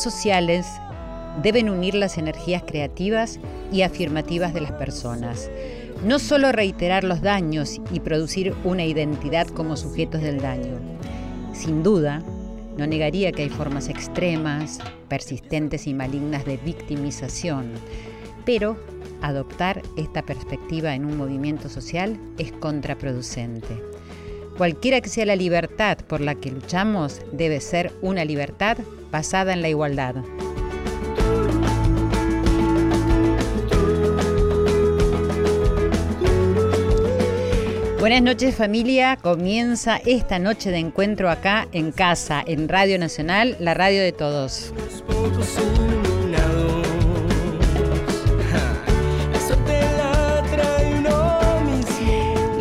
Sociales deben unir las energías creativas y afirmativas de las personas. No solo reiterar los daños y producir una identidad como sujetos del daño. Sin duda, no negaría que hay formas extremas, persistentes y malignas de victimización, pero adoptar esta perspectiva en un movimiento social es contraproducente. Cualquiera que sea la libertad por la que luchamos debe ser una libertad basada en la igualdad. Buenas noches familia, comienza esta noche de encuentro acá en casa, en Radio Nacional, la radio de todos.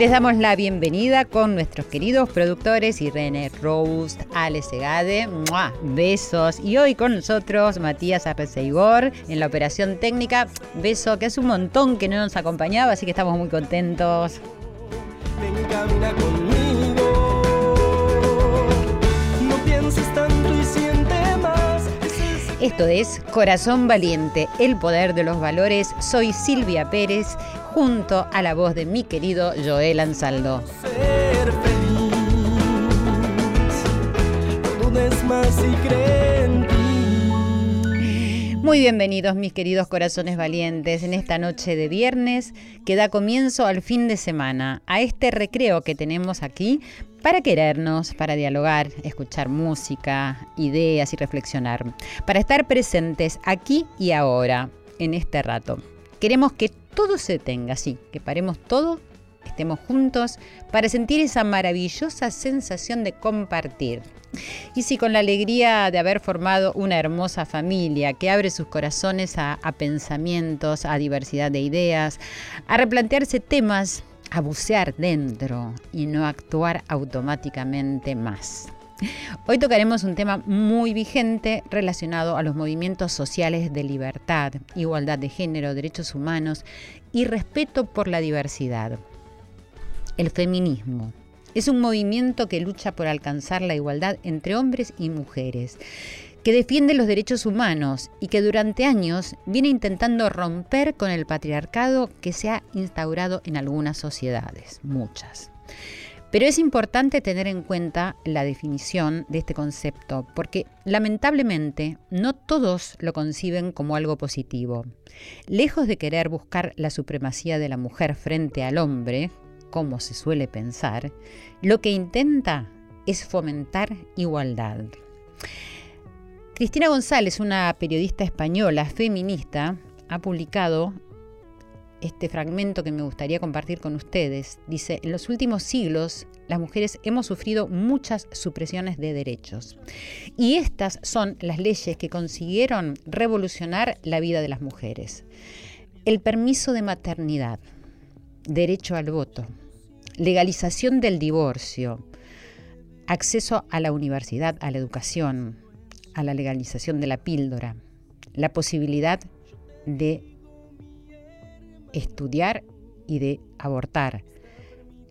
Les damos la bienvenida con nuestros queridos productores Irene Roust, Ale Segade, ¡mua! besos. Y hoy con nosotros Matías Apeseigor en la operación técnica, beso que es un montón que no nos acompañaba, así que estamos muy contentos. Ven, camina conmigo. No pienses tanto y siente más. Esto es Corazón Valiente, el poder de los valores. Soy Silvia Pérez, junto a la voz de mi querido Joel Ansaldo. ser feliz. No dudes más y cree en ti. Muy bienvenidos mis queridos corazones valientes en esta noche de viernes que da comienzo al fin de semana, a este recreo que tenemos aquí para querernos, para dialogar, escuchar música, ideas y reflexionar, para estar presentes aquí y ahora, en este rato. Queremos que todo se tenga, sí, que paremos todo, estemos juntos para sentir esa maravillosa sensación de compartir. Y sí, con la alegría de haber formado una hermosa familia que abre sus corazones a pensamientos, a diversidad de ideas, a replantearse temas, a bucear dentro y no actuar automáticamente más. Hoy tocaremos un tema muy vigente relacionado a los movimientos sociales de libertad, igualdad de género, derechos humanos y respeto por la diversidad. El feminismo es un movimiento que lucha por alcanzar la igualdad entre hombres y mujeres, que defiende los derechos humanos y que durante años viene intentando romper con el patriarcado que se ha instaurado en algunas sociedades, muchas. Pero es importante tener en cuenta la definición de este concepto, porque lamentablemente no todos lo conciben como algo positivo. Lejos de querer buscar la supremacía de la mujer frente al hombre, como se suele pensar, lo que intenta es fomentar igualdad. Cristina González, una periodista española feminista, ha publicado este fragmento que me gustaría compartir con ustedes. Dice, en los últimos siglos las mujeres hemos sufrido muchas supresiones de derechos. Y estas son las leyes que consiguieron revolucionar la vida de las mujeres. El permiso de maternidad, derecho al voto, legalización del divorcio, acceso a la universidad, a la educación, a la legalización de la píldora, la posibilidad de estudiar y de abortar,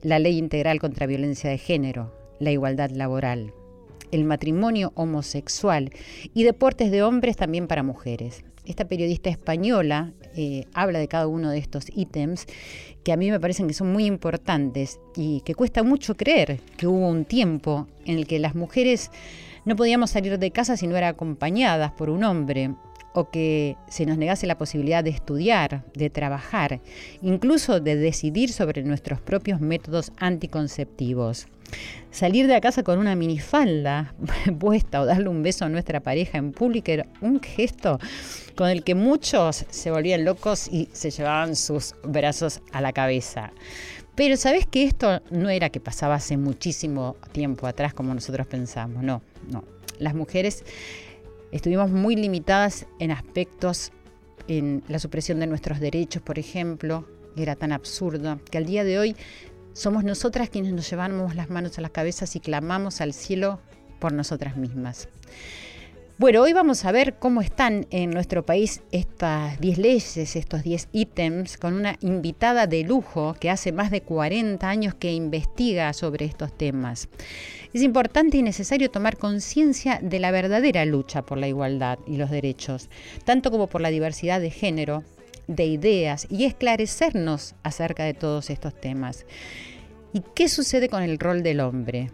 la ley integral contra violencia de género, la igualdad laboral, el matrimonio homosexual y deportes de hombres también para mujeres. Esta periodista española eh, habla de cada uno de estos ítems que a mí me parecen que son muy importantes y que cuesta mucho creer que hubo un tiempo en el que las mujeres no podíamos salir de casa si no eran acompañadas por un hombre o que se nos negase la posibilidad de estudiar, de trabajar, incluso de decidir sobre nuestros propios métodos anticonceptivos. Salir de casa con una minifalda puesta o darle un beso a nuestra pareja en público era un gesto con el que muchos se volvían locos y se llevaban sus brazos a la cabeza. Pero sabes que esto no era que pasaba hace muchísimo tiempo atrás como nosotros pensamos, no, no. Las mujeres estuvimos muy limitadas en aspectos, en la supresión de nuestros derechos, por ejemplo, era tan absurdo que al día de hoy somos nosotras quienes nos llevamos las manos a las cabezas y clamamos al cielo por nosotras mismas. Bueno, hoy vamos a ver cómo están en nuestro país estas 10 leyes, estos 10 ítems, con una invitada de lujo que hace más de 40 años que investiga sobre estos temas. Es importante y necesario tomar conciencia de la verdadera lucha por la igualdad y los derechos, tanto como por la diversidad de género, de ideas y esclarecernos acerca de todos estos temas. ¿Y qué sucede con el rol del hombre?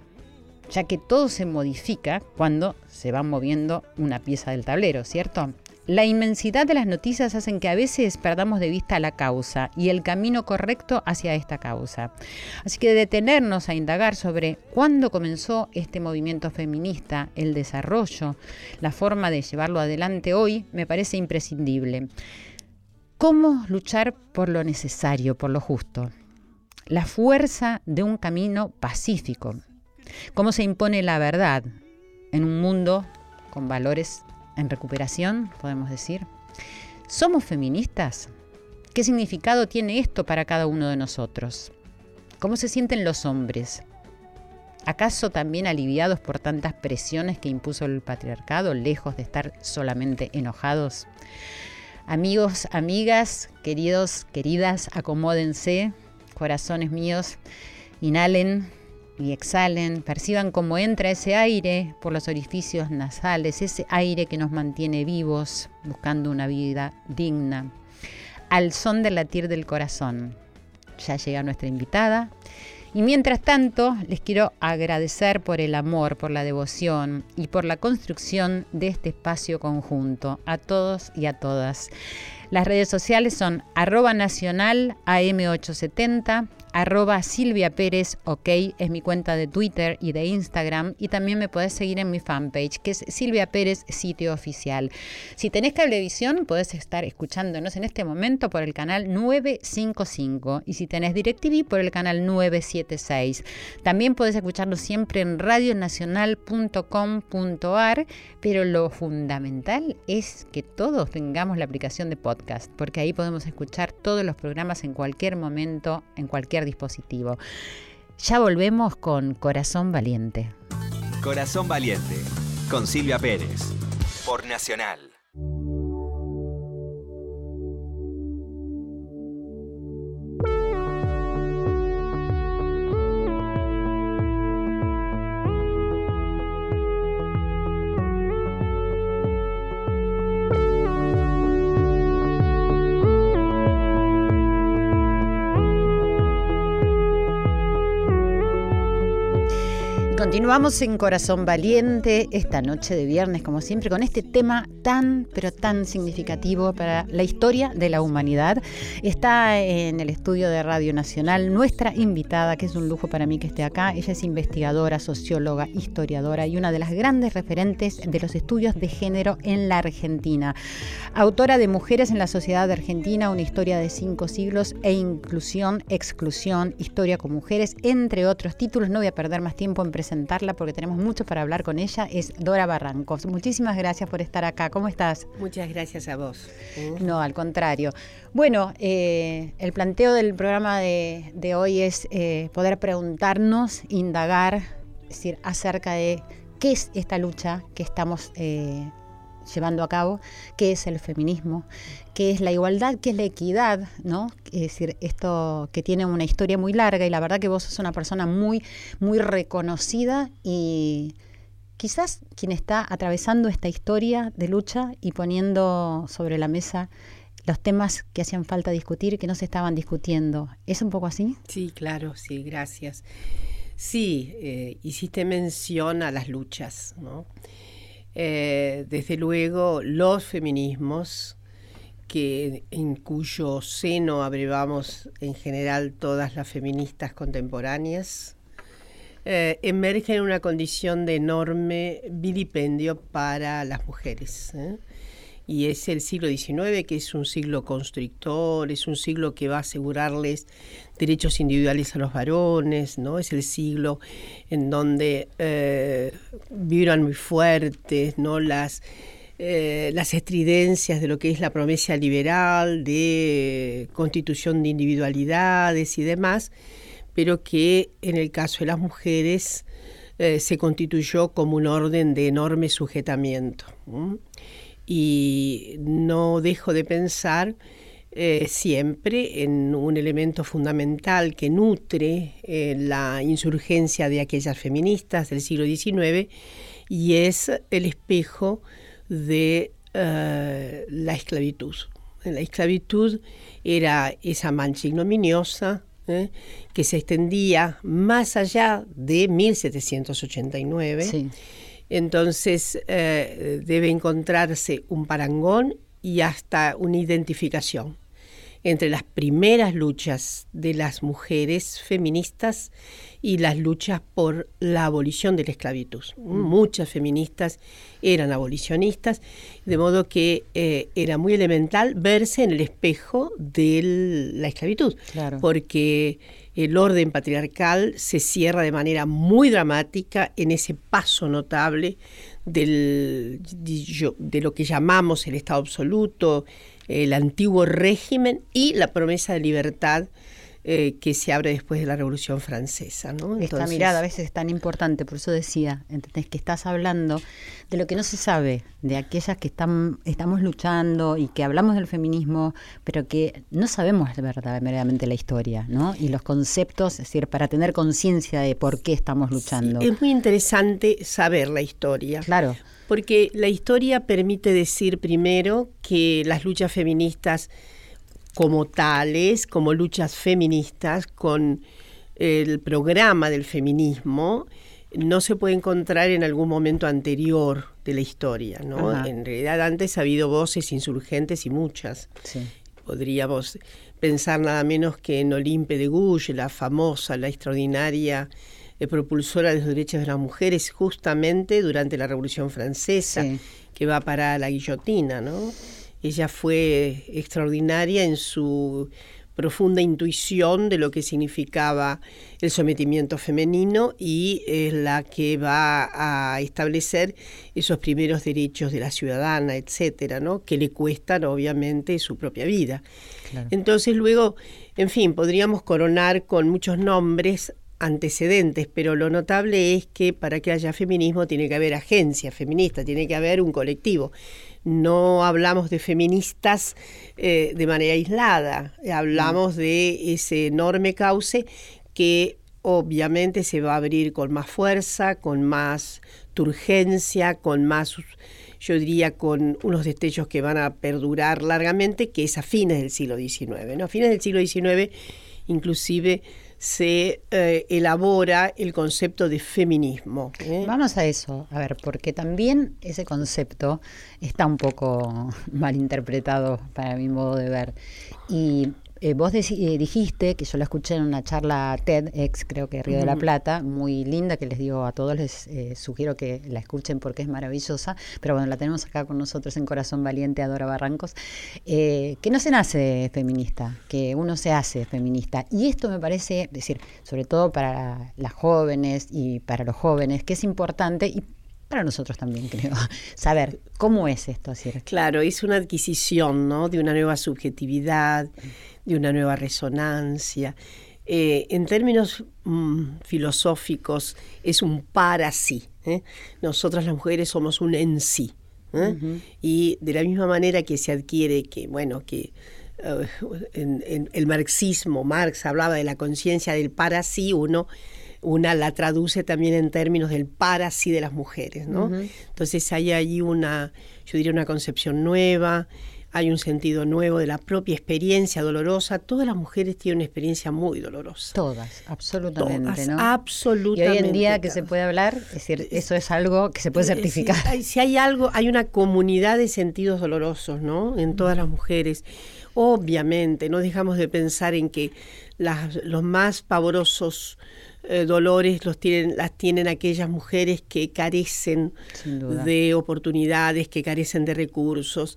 Ya que todo se modifica cuando se va moviendo una pieza del tablero, ¿cierto? La inmensidad de las noticias hacen que a veces perdamos de vista la causa y el camino correcto hacia esta causa. Así que detenernos a indagar sobre cuándo comenzó este movimiento feminista, el desarrollo, la forma de llevarlo adelante hoy, me parece imprescindible. ¿Cómo luchar por lo necesario, por lo justo? La fuerza de un camino pacífico. ¿Cómo se impone la verdad en un mundo con valores en recuperación, podemos decir? ¿Somos feministas? ¿Qué significado tiene esto para cada uno de nosotros? ¿Cómo se sienten los hombres? ¿Acaso también aliviados por tantas presiones que impuso el patriarcado, lejos de estar solamente enojados? Amigos, amigas, queridos, queridas, acomódense, corazones míos, inhalen y exhalen, perciban cómo entra ese aire por los orificios nasales, ese aire que nos mantiene vivos, buscando una vida digna, al son del latir del corazón. Ya llega nuestra invitada y mientras tanto, les quiero agradecer por el amor, por la devoción y por la construcción de este espacio conjunto, a todos y a todas. Las redes sociales son arroba nacional AM870, arroba Silvia Pérez, ok, es mi cuenta de Twitter y de Instagram. Y también me podés seguir en mi fanpage, que es Silvia Pérez, sitio oficial. Si tenés cablevisión, podés estar escuchándonos en este momento por el canal 955. Y si tenés DirecTV, por el canal 976. También podés escucharnos siempre en radionacional.com.ar. Pero lo fundamental es que todos tengamos la aplicación de podcast, porque ahí podemos escuchar todos los programas en cualquier momento, en cualquier dispositivo. Ya volvemos con Corazón Valiente. Corazón Valiente, con Silvia Pérez, por Nacional. Continuamos en Corazón Valiente esta noche de viernes, como siempre, con este tema tan, pero tan significativo para la historia de la humanidad. Está en el estudio de Radio Nacional nuestra invitada, que es un lujo para mí que esté acá. Ella es investigadora, socióloga, historiadora y una de las grandes referentes de los estudios de género en la Argentina. Autora de Mujeres en la Sociedad Argentina, una historia de cinco siglos e inclusión, exclusión, historia con mujeres, entre otros títulos. No voy a perder más tiempo en presentar porque tenemos mucho para hablar con ella, es Dora Barrancos. Muchísimas gracias por estar acá. ¿Cómo estás? Muchas gracias a vos. No, al contrario. Bueno, eh, el planteo del programa de, hoy es eh, poder preguntarnos, indagar, decir, acerca de qué es esta lucha que estamos eh, llevando a cabo, qué es el feminismo, qué es la igualdad, qué es la equidad, ¿no? Es decir, esto que tiene una historia muy larga y la verdad que vos sos una persona muy, muy reconocida y quizás quien está atravesando esta historia de lucha y poniendo sobre la mesa los temas que hacían falta discutir que no se estaban discutiendo. ¿Es un poco así? Sí, claro, sí, gracias. Sí, eh, hiciste mención a las luchas, ¿no? Eh, desde luego, los feminismos, que en cuyo seno abrevamos en general todas las feministas contemporáneas, eh, emergen en una condición de enorme vilipendio para las mujeres. ¿eh? y es el siglo XIX, que es un siglo constrictor, es un siglo que va a asegurarles derechos individuales a los varones, ¿no? Es el siglo en donde eh, vibran muy fuertes, ¿no? Las, las estridencias de lo que es la promesa liberal, de constitución de individualidades y demás, pero que en el caso de las mujeres eh, se constituyó como un orden de enorme sujetamiento y no dejo de pensar eh, siempre en un elemento fundamental que nutre eh, la insurgencia de aquellas feministas del siglo XIX y es el espejo de la esclavitud. La esclavitud era esa mancha ignominiosa que se extendía más allá de 1789. Entonces eh, debe encontrarse un parangón y hasta una identificación entre las primeras luchas de las mujeres feministas y las luchas por la abolición de la esclavitud. Muchas feministas eran abolicionistas, de modo que eh, era muy elemental verse en el espejo de la esclavitud, porque el orden patriarcal se cierra de manera muy dramática en ese paso notable del, de lo que llamamos el Estado absoluto, el antiguo régimen y la promesa de libertad eh, que se abre después de la Revolución Francesa. ¿no? Esta mirada a veces es tan importante, por eso decía, ¿entendés? que estás hablando de lo que no se sabe, de aquellas que están, estamos luchando y que hablamos del feminismo, pero que no sabemos verdaderamente la historia, ¿no? Y los conceptos, es decir, para tener conciencia de por qué estamos luchando. es muy interesante saber la historia. Claro. Porque la historia permite decir primero que las luchas feministas como tales, como luchas feministas, con el programa del feminismo, no se puede encontrar en algún momento anterior de la historia. ¿no? En realidad antes ha habido voces insurgentes y muchas. Podríamos pensar nada menos que en Olimpe de Gouges, la famosa, la extraordinaria eh, propulsora de los derechos de las mujeres, justamente durante la Revolución Francesa, que va para la guillotina, ¿no? Ella fue extraordinaria en su profunda intuición de lo que significaba el sometimiento femenino y es la que va a establecer esos primeros derechos de la ciudadana, etcétera, ¿no? que le cuestan obviamente su propia vida. Entonces luego, en fin, podríamos coronar con muchos nombres antecedentes, pero lo notable es que para que haya feminismo tiene que haber agencia feminista, tiene que haber un colectivo no hablamos de feministas eh, de manera aislada, hablamos de ese enorme cauce que obviamente se va a abrir con más fuerza, con más turgencia, con más, yo diría, con unos destellos que van a perdurar largamente, que es a fines del siglo XIX. ¿no? A fines del siglo XIX, inclusive se eh, elabora el concepto de feminismo. ¿eh? Vamos a eso, a ver, porque también ese concepto está un poco mal interpretado para mi modo de ver. Y eh, vos eh, dijiste, que yo la escuché en una charla TEDx, creo que Río de la Plata, muy linda, que les digo a todos, les eh, sugiero que la escuchen porque es maravillosa, pero bueno, la tenemos acá con nosotros en Corazón Valiente, Adora Barrancos, que no se nace feminista, que uno se hace feminista. Y esto me parece, decir, sobre todo para las jóvenes y para los jóvenes, que es importante y para nosotros también, creo, saber cómo es esto. Claro, es una adquisición ¿no? de una nueva subjetividad, de una nueva resonancia. Eh, en términos mm, filosóficos, es un para sí. ¿eh? Nosotras las mujeres somos un en sí. ¿eh? Y de la misma manera que se adquiere que, bueno, que en, el marxismo, Marx hablaba de la conciencia del para sí, uno una la traduce también en términos del para sí de las mujeres, ¿no? Entonces hay allí una, yo diría una concepción nueva, hay un sentido nuevo de la propia experiencia dolorosa. Todas las mujeres tienen una experiencia muy dolorosa. Todas, absolutamente, Todas, ¿no? absolutamente. Y hoy en día que se puede hablar, es decir, eso es algo que se puede certificar. Si hay, si hay algo, hay una comunidad de sentidos dolorosos, ¿no? En todas las mujeres. Obviamente, no dejamos de pensar en que las- los más pavorosos eh, dolores los tienen, las tienen aquellas mujeres que carecen de oportunidades, que carecen de recursos,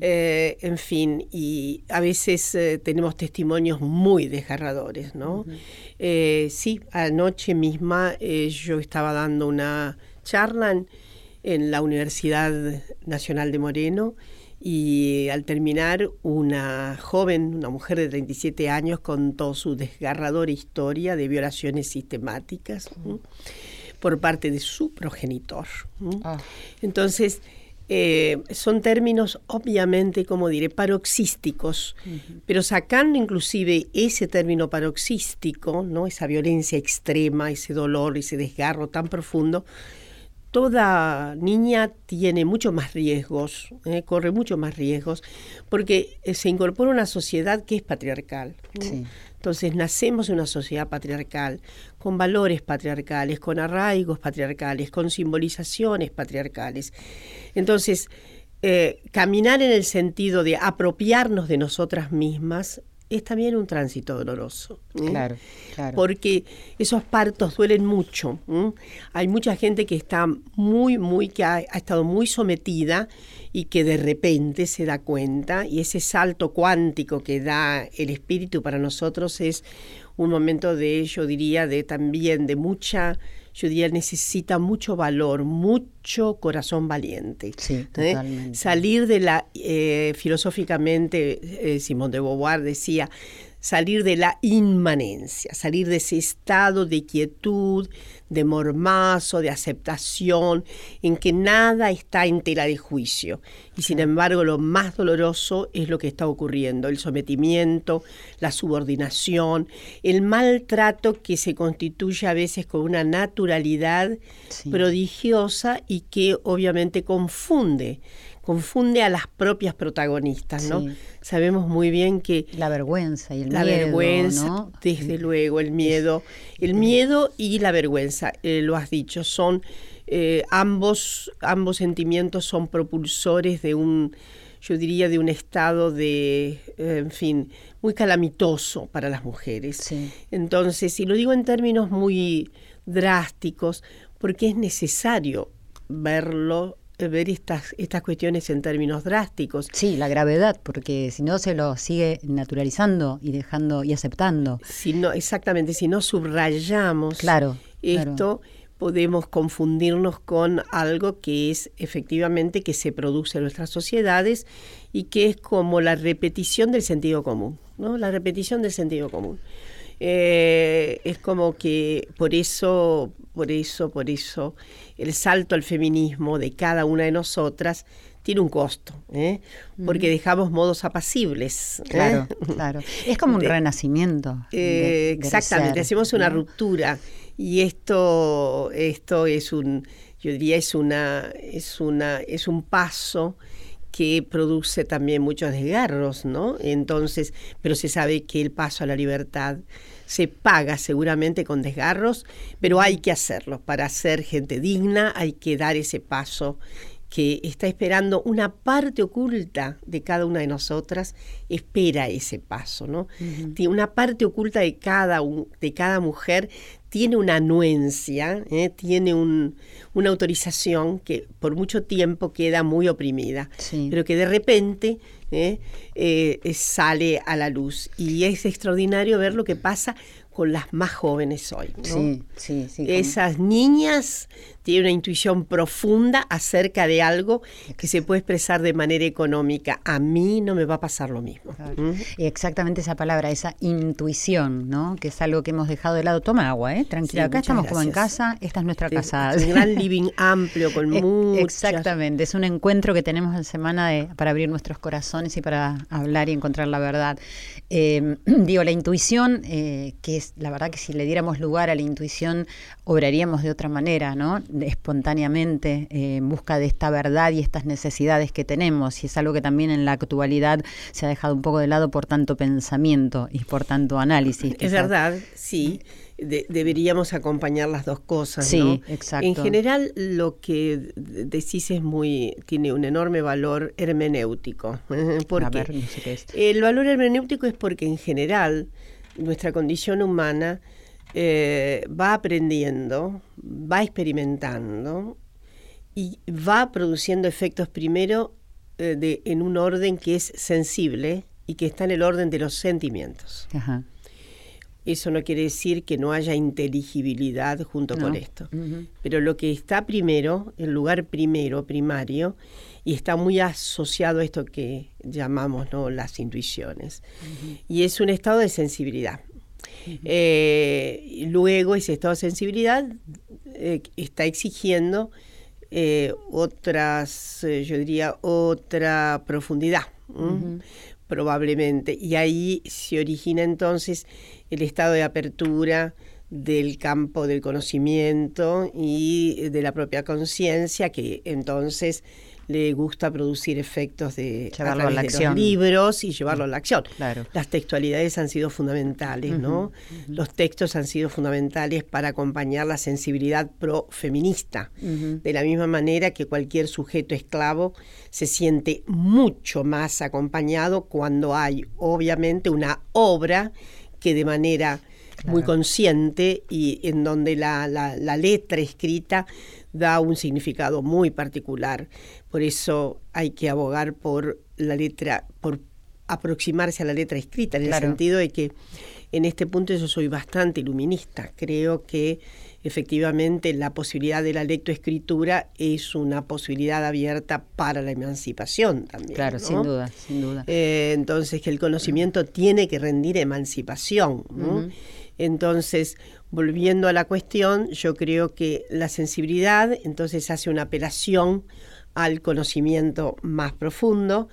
eh, en fin, y a veces eh, tenemos testimonios muy desgarradores, ¿no? Sí, anoche misma yo estaba dando una charla en, en la Universidad Nacional de Moreno y al terminar una joven, una mujer de 37 años contó su desgarradora historia de violaciones sistemáticas ¿no? por parte de su progenitor. ¿no? Ah. Entonces, eh, son términos obviamente, como diré, paroxísticos, pero sacando inclusive ese término paroxístico, ¿no? esa violencia extrema, ese dolor, ese desgarro tan profundo, toda niña tiene mucho más riesgos, ¿eh? corre mucho más riesgos, porque eh, se incorpora a una sociedad que es patriarcal. ¿no? Sí. Entonces nacemos en una sociedad patriarcal, con valores patriarcales, con arraigos patriarcales, con simbolizaciones patriarcales. Entonces, eh, caminar en el sentido de apropiarnos de nosotras mismas es también un tránsito doloroso. ¿eh? Claro, claro. Porque esos partos duelen mucho. Hay mucha gente que está muy, muy, que ha, ha estado muy sometida y que de repente se da cuenta y ese salto cuántico que da el espíritu para nosotros es un momento de, yo diría, de también de mucha, yo diría, necesita mucho valor, mucho corazón valiente. Sí, ¿eh? totalmente. Salir de la, eh, filosóficamente, eh, Simón de Beauvoir decía, salir de la inmanencia, salir de ese estado de quietud, de mormazo, de aceptación, en que nada está en tela de juicio. Y sin embargo, lo más doloroso es lo que está ocurriendo, el sometimiento, la subordinación, el maltrato que se constituye a veces con una naturalidad Sí. prodigiosa y que obviamente confunde, confunde a las propias protagonistas, ¿no? Sí. Sabemos muy bien que La vergüenza y el la miedo, vergüenza, ¿no? desde luego, el miedo, el miedo y la vergüenza, eh, lo has dicho, son eh, ambos, ambos sentimientos son propulsores de un, yo diría, de un estado de, en fin, muy calamitoso para las mujeres. Sí. Entonces, y lo digo en términos muy drásticos, porque es necesario verlo, ver estas, estas cuestiones en términos drásticos. Sí, la gravedad, porque si no se lo sigue naturalizando y dejando y aceptando. Si no, exactamente, si no subrayamos Claro, esto, claro. podemos confundirnos con algo que es efectivamente que se produce en nuestras sociedades y que es como la repetición del sentido común, ¿no? La repetición del sentido común. Eh, es como que por eso, por eso, por eso, el salto al feminismo de cada una de nosotras tiene un costo, ¿eh? porque dejamos modos apacibles. ¿eh? Claro, claro. Es como un De- renacimiento. de- exactamente, ser, hacemos una ¿no? ruptura y esto, esto es un, yo diría es una, es una, es un paso que produce también muchos desgarros, ¿no? Entonces, pero se sabe que el paso a la libertad se paga seguramente con desgarros, pero hay que hacerlo. Para ser gente digna hay que dar ese paso que está esperando una parte oculta de cada una de nosotras, espera ese paso, ¿no? Tiene Una parte oculta de cada, de cada mujer tiene una anuencia, ¿eh? tiene un- una autorización que por mucho tiempo queda muy oprimida, Sí. pero que de repente ¿eh? Eh, sale a la luz. Y es extraordinario ver lo que pasa con las más jóvenes hoy. ¿no? Sí, sí, sí. Esas niñas tienen una intuición profunda acerca de algo que se puede expresar de manera económica. A mí no me va a pasar lo mismo. Claro. ¿Mm? Exactamente esa palabra, esa intuición, ¿no? Que es algo que hemos dejado de lado. Toma agua, ¿eh? Tranquila, Sí, acá estamos como en casa, esta es nuestra Sí, casa. es un gran living amplio con Eh, muchas... Exactamente, es un encuentro que tenemos en semana de- para abrir nuestros corazones y para hablar y encontrar la verdad. Eh, digo, la intuición, eh, que es la verdad que si le diéramos lugar a la intuición, obraríamos de otra manera, ¿no? Espontáneamente eh, en busca de esta verdad y estas necesidades que tenemos. Y es algo que también en la actualidad se ha dejado un poco de lado por tanto pensamiento y por tanto análisis. Es verdad, sí. deberíamos acompañar las dos cosas. Sí, exacto. En general, lo que decís es muy, tiene un enorme valor hermenéutico. ¿Por A ver, no sé qué es. El valor hermenéutico es porque en general nuestra condición humana eh, va aprendiendo, va experimentando y va produciendo efectos primero eh, de, en un orden que es sensible y que está en el orden de los sentimientos. Ajá. Eso no quiere decir que no haya inteligibilidad junto No. con esto. Pero lo que está primero, el lugar primero, primario, y está muy asociado a esto que llamamos ¿no? las intuiciones. Y es un estado de sensibilidad. Eh, luego ese estado de sensibilidad eh, está exigiendo eh, otras, yo diría, otra profundidad, probablemente. Y ahí se origina entonces el estado de apertura del campo del conocimiento y de la propia conciencia, que entonces le gusta producir efectos de, Llevarlo a través la de los acción. libros y llevarlo a la acción. Claro. Las textualidades han sido fundamentales, ¿no? Los textos han sido fundamentales para acompañar la sensibilidad pro-feminista. De la misma manera que cualquier sujeto esclavo se siente mucho más acompañado cuando hay, obviamente, una obra que de manera muy consciente y en donde la, la- la letra escrita da un significado muy particular. Por eso hay que abogar por la letra, por aproximarse a la letra escrita, en Claro. el sentido de que en este punto yo soy bastante iluminista. Creo que efectivamente la posibilidad de la lectoescritura es una posibilidad abierta para la emancipación también. Claro, ¿no? sin duda, sin duda. Eh, entonces, que el conocimiento tiene que rendir emancipación. ¿no? Entonces, volviendo a la cuestión, yo creo que la sensibilidad entonces hace una apelación al conocimiento más profundo.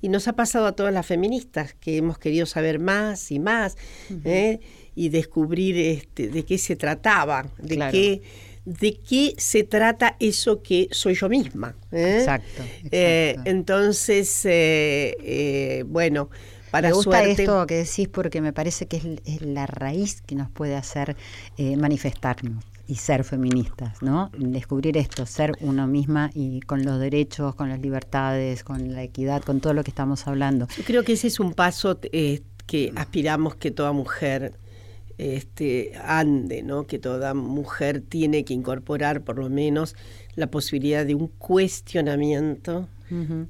Y nos ha pasado a todas las feministas que hemos querido saber más y más ¿eh? y descubrir este, de qué se trataba, de Claro. qué de qué se trata eso que soy yo misma. ¿eh? Exacto, Eh, exacto. entonces, eh, bueno, para me gusta suerte. esto que decís porque me parece que es, es la raíz que nos puede hacer manifestarnos y ser feministas, ¿no? Descubrir esto, ser uno misma y con los derechos, con las libertades, con la equidad, con todo lo que estamos hablando. Yo creo que ese es un paso eh, que aspiramos que toda mujer este, ande, ¿no? Que toda mujer tiene que incorporar por lo menos la posibilidad de un cuestionamiento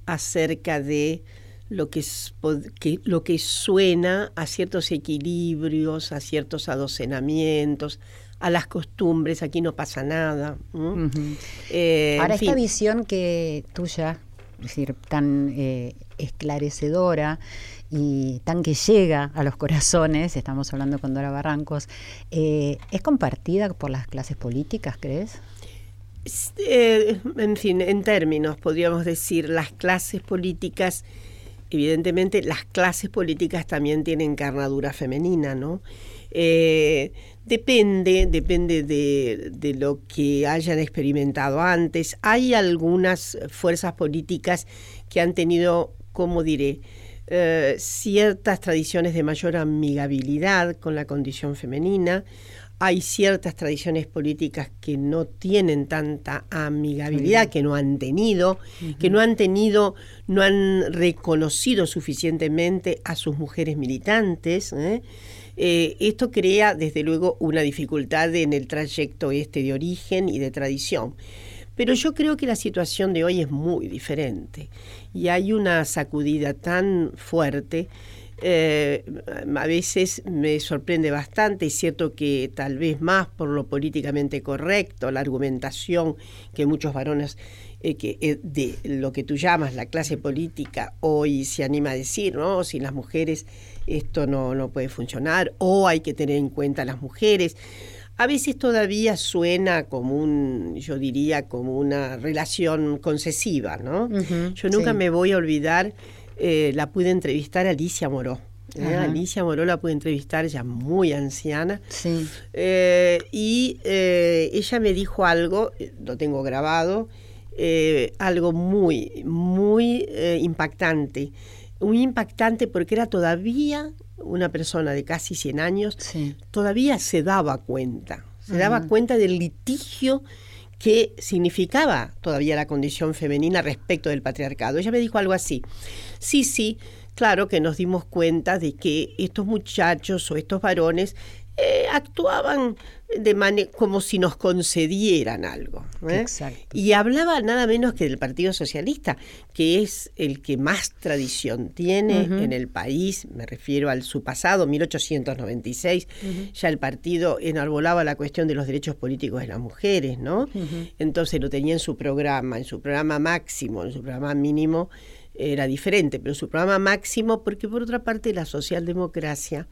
acerca de lo que, es que- lo que suena a ciertos equilibrios, a ciertos adocenamientos, a las costumbres, aquí no pasa nada. Eh, Ahora, esta fin. visión que tuya, es decir, tan eh, esclarecedora y tan que llega a los corazones, estamos hablando con Dora Barrancos, eh, ¿es compartida por las clases políticas, crees? Eh, en fin, en términos, podríamos decir, las clases políticas, evidentemente las clases políticas también tienen carnadura femenina, ¿no? Eh, depende, depende de, de lo que hayan experimentado antes. Hay algunas fuerzas políticas que han tenido, ¿cómo diré? Eh, ciertas tradiciones de mayor amigabilidad con la condición femenina. Hay ciertas tradiciones políticas que no tienen tanta amigabilidad, que no han tenido, que no han tenido, no han reconocido suficientemente a sus mujeres militantes. ¿eh? Eh, esto crea, desde luego, una dificultad en el trayecto este de origen y de tradición. Pero yo creo que la situación de hoy es muy diferente y hay una sacudida tan fuerte. eh, a veces me sorprende bastante, es cierto que tal vez más por lo políticamente correcto, la argumentación que muchos varones eh, que de lo que tú llamas la clase política hoy se anima a decir, ¿no? Si las mujeres esto no, no puede funcionar o hay que tener en cuenta a las mujeres. A veces todavía suena como un, yo diría, como una relación concesiva, ¿no? Yo nunca sí. me voy a olvidar, eh, la pude entrevistar a Alicia Moró ¿eh? Alicia Moró la pude entrevistar, ya muy anciana. Sí. Eh, y ella me dijo algo, lo tengo grabado, algo muy, muy impactante. Muy impactante porque era todavía una persona de casi 100 años, Sí. todavía se daba cuenta, se daba cuenta del litigio que significaba todavía la condición femenina respecto del patriarcado. Ella me dijo algo así, sí, sí, claro que nos dimos cuenta de que estos muchachos o estos varones eh, actuaban de como si nos concedieran algo. ¿eh? Y hablaba nada menos que del Partido Socialista, que es el que más tradición tiene en el país, me refiero al su pasado, 1896, ya el partido enarbolaba la cuestión de los derechos políticos de las mujeres, ¿no? Entonces lo tenía en su programa, en su programa máximo, en su programa mínimo era diferente, pero su programa máximo, porque por otra parte la socialdemocracia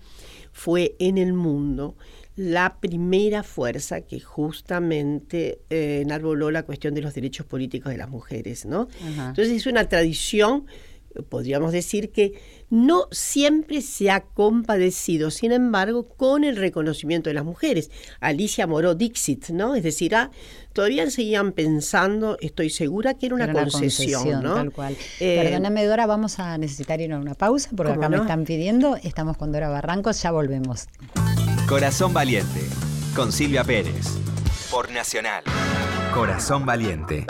fue en el mundo la primera fuerza que justamente eh, enarboló la cuestión de los derechos políticos de las mujeres, ¿no? Ajá. Entonces es una tradición, eh, podríamos decir que no siempre se ha compadecido, sin embargo, con el reconocimiento de las mujeres. Alicia Moró Dixit, ¿no? Es decir, ah, todavía seguían pensando, estoy segura que era una Era concesión, ¿no? Tal cual. Eh, Perdóname, Dora, vamos a necesitar ir a una pausa porque ¿Cómo acá me no? están pidiendo. Estamos con Dora Barrancos, ya volvemos. Corazón Valiente, con Silvia Pérez, por Nacional. Corazón Valiente,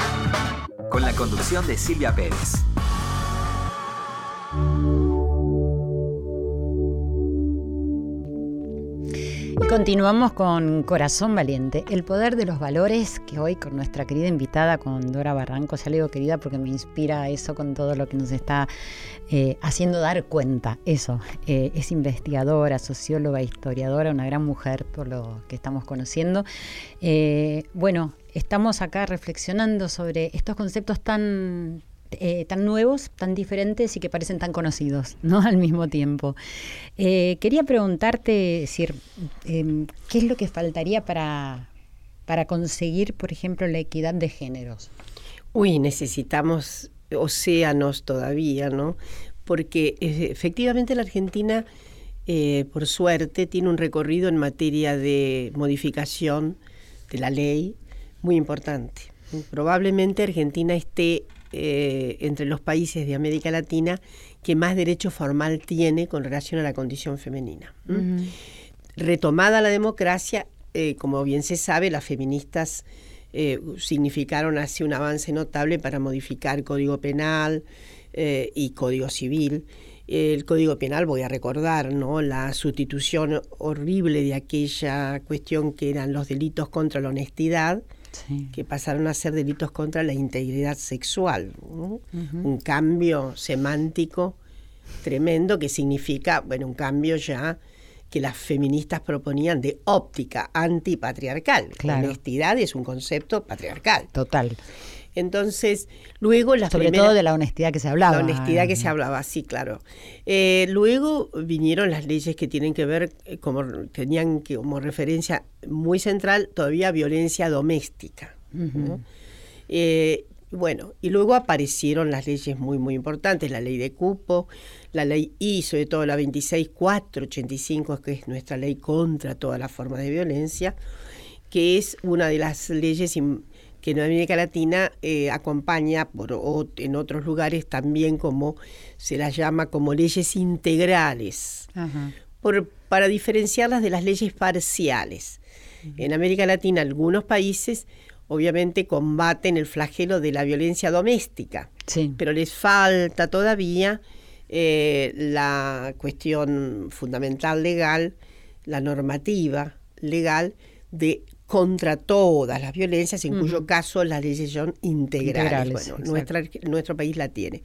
con la conducción de Silvia Pérez. Continuamos con Corazón Valiente, el poder de los valores que hoy con nuestra querida invitada, con Dora Barranco, ya le digo querida porque me inspira eso con todo lo que nos está eh, haciendo dar cuenta. Eso, eh, es investigadora, socióloga, historiadora, una gran mujer por lo que estamos conociendo. Eh, bueno, estamos acá reflexionando sobre estos conceptos tan eh, tan nuevos, tan diferentes y que parecen tan conocidos, ¿no? Al mismo tiempo. Eh, quería preguntarte, Sir, eh, ¿qué es lo que faltaría para, para conseguir, por ejemplo, la equidad de géneros? Uy, necesitamos océanos todavía, ¿no? Porque eh, efectivamente la Argentina, por suerte, tiene un recorrido en materia de modificación de la ley muy importante. Probablemente Argentina esté eh, entre los países de América Latina que más derecho formal tiene con relación a la condición femenina. Retomada la democracia, eh, como bien se sabe, las feministas eh, significaron así un avance notable para modificar el Código Penal y Código Civil. El Código Penal, voy a recordar, ¿no? la sustitución horrible de aquella cuestión que eran los delitos contra la honestidad, Sí. que pasaron a ser delitos contra la integridad sexual. ¿no? Un cambio semántico tremendo que significa, bueno, un cambio ya que las feministas proponían de óptica antipatriarcal. Claro. La honestidad es un concepto patriarcal. Total. Entonces, luego las Sobre primeras- todo de la honestidad que se hablaba. la honestidad que se hablaba, sí, claro. Eh, luego vinieron las leyes que tienen que ver, eh, como tenían que, como referencia muy central, todavía violencia doméstica. ¿no? Eh, bueno, y luego aparecieron las leyes muy, muy importantes, la ley de cupo, la ley I, sobre todo la 26485, que es nuestra ley contra toda la forma de violencia, que es una de las leyes que en América Latina eh, acompaña por, o en otros lugares también como se las llama como leyes integrales Ajá. por- para diferenciarlas de las leyes parciales. En América Latina algunos países obviamente combaten el flagelo de la violencia doméstica, Sí. pero les falta todavía eh, la cuestión fundamental legal, la normativa legal de contra todas las violencias, en cuyo caso las leyes son integrales. Integrales, bueno, nuestra, nuestro país la tiene,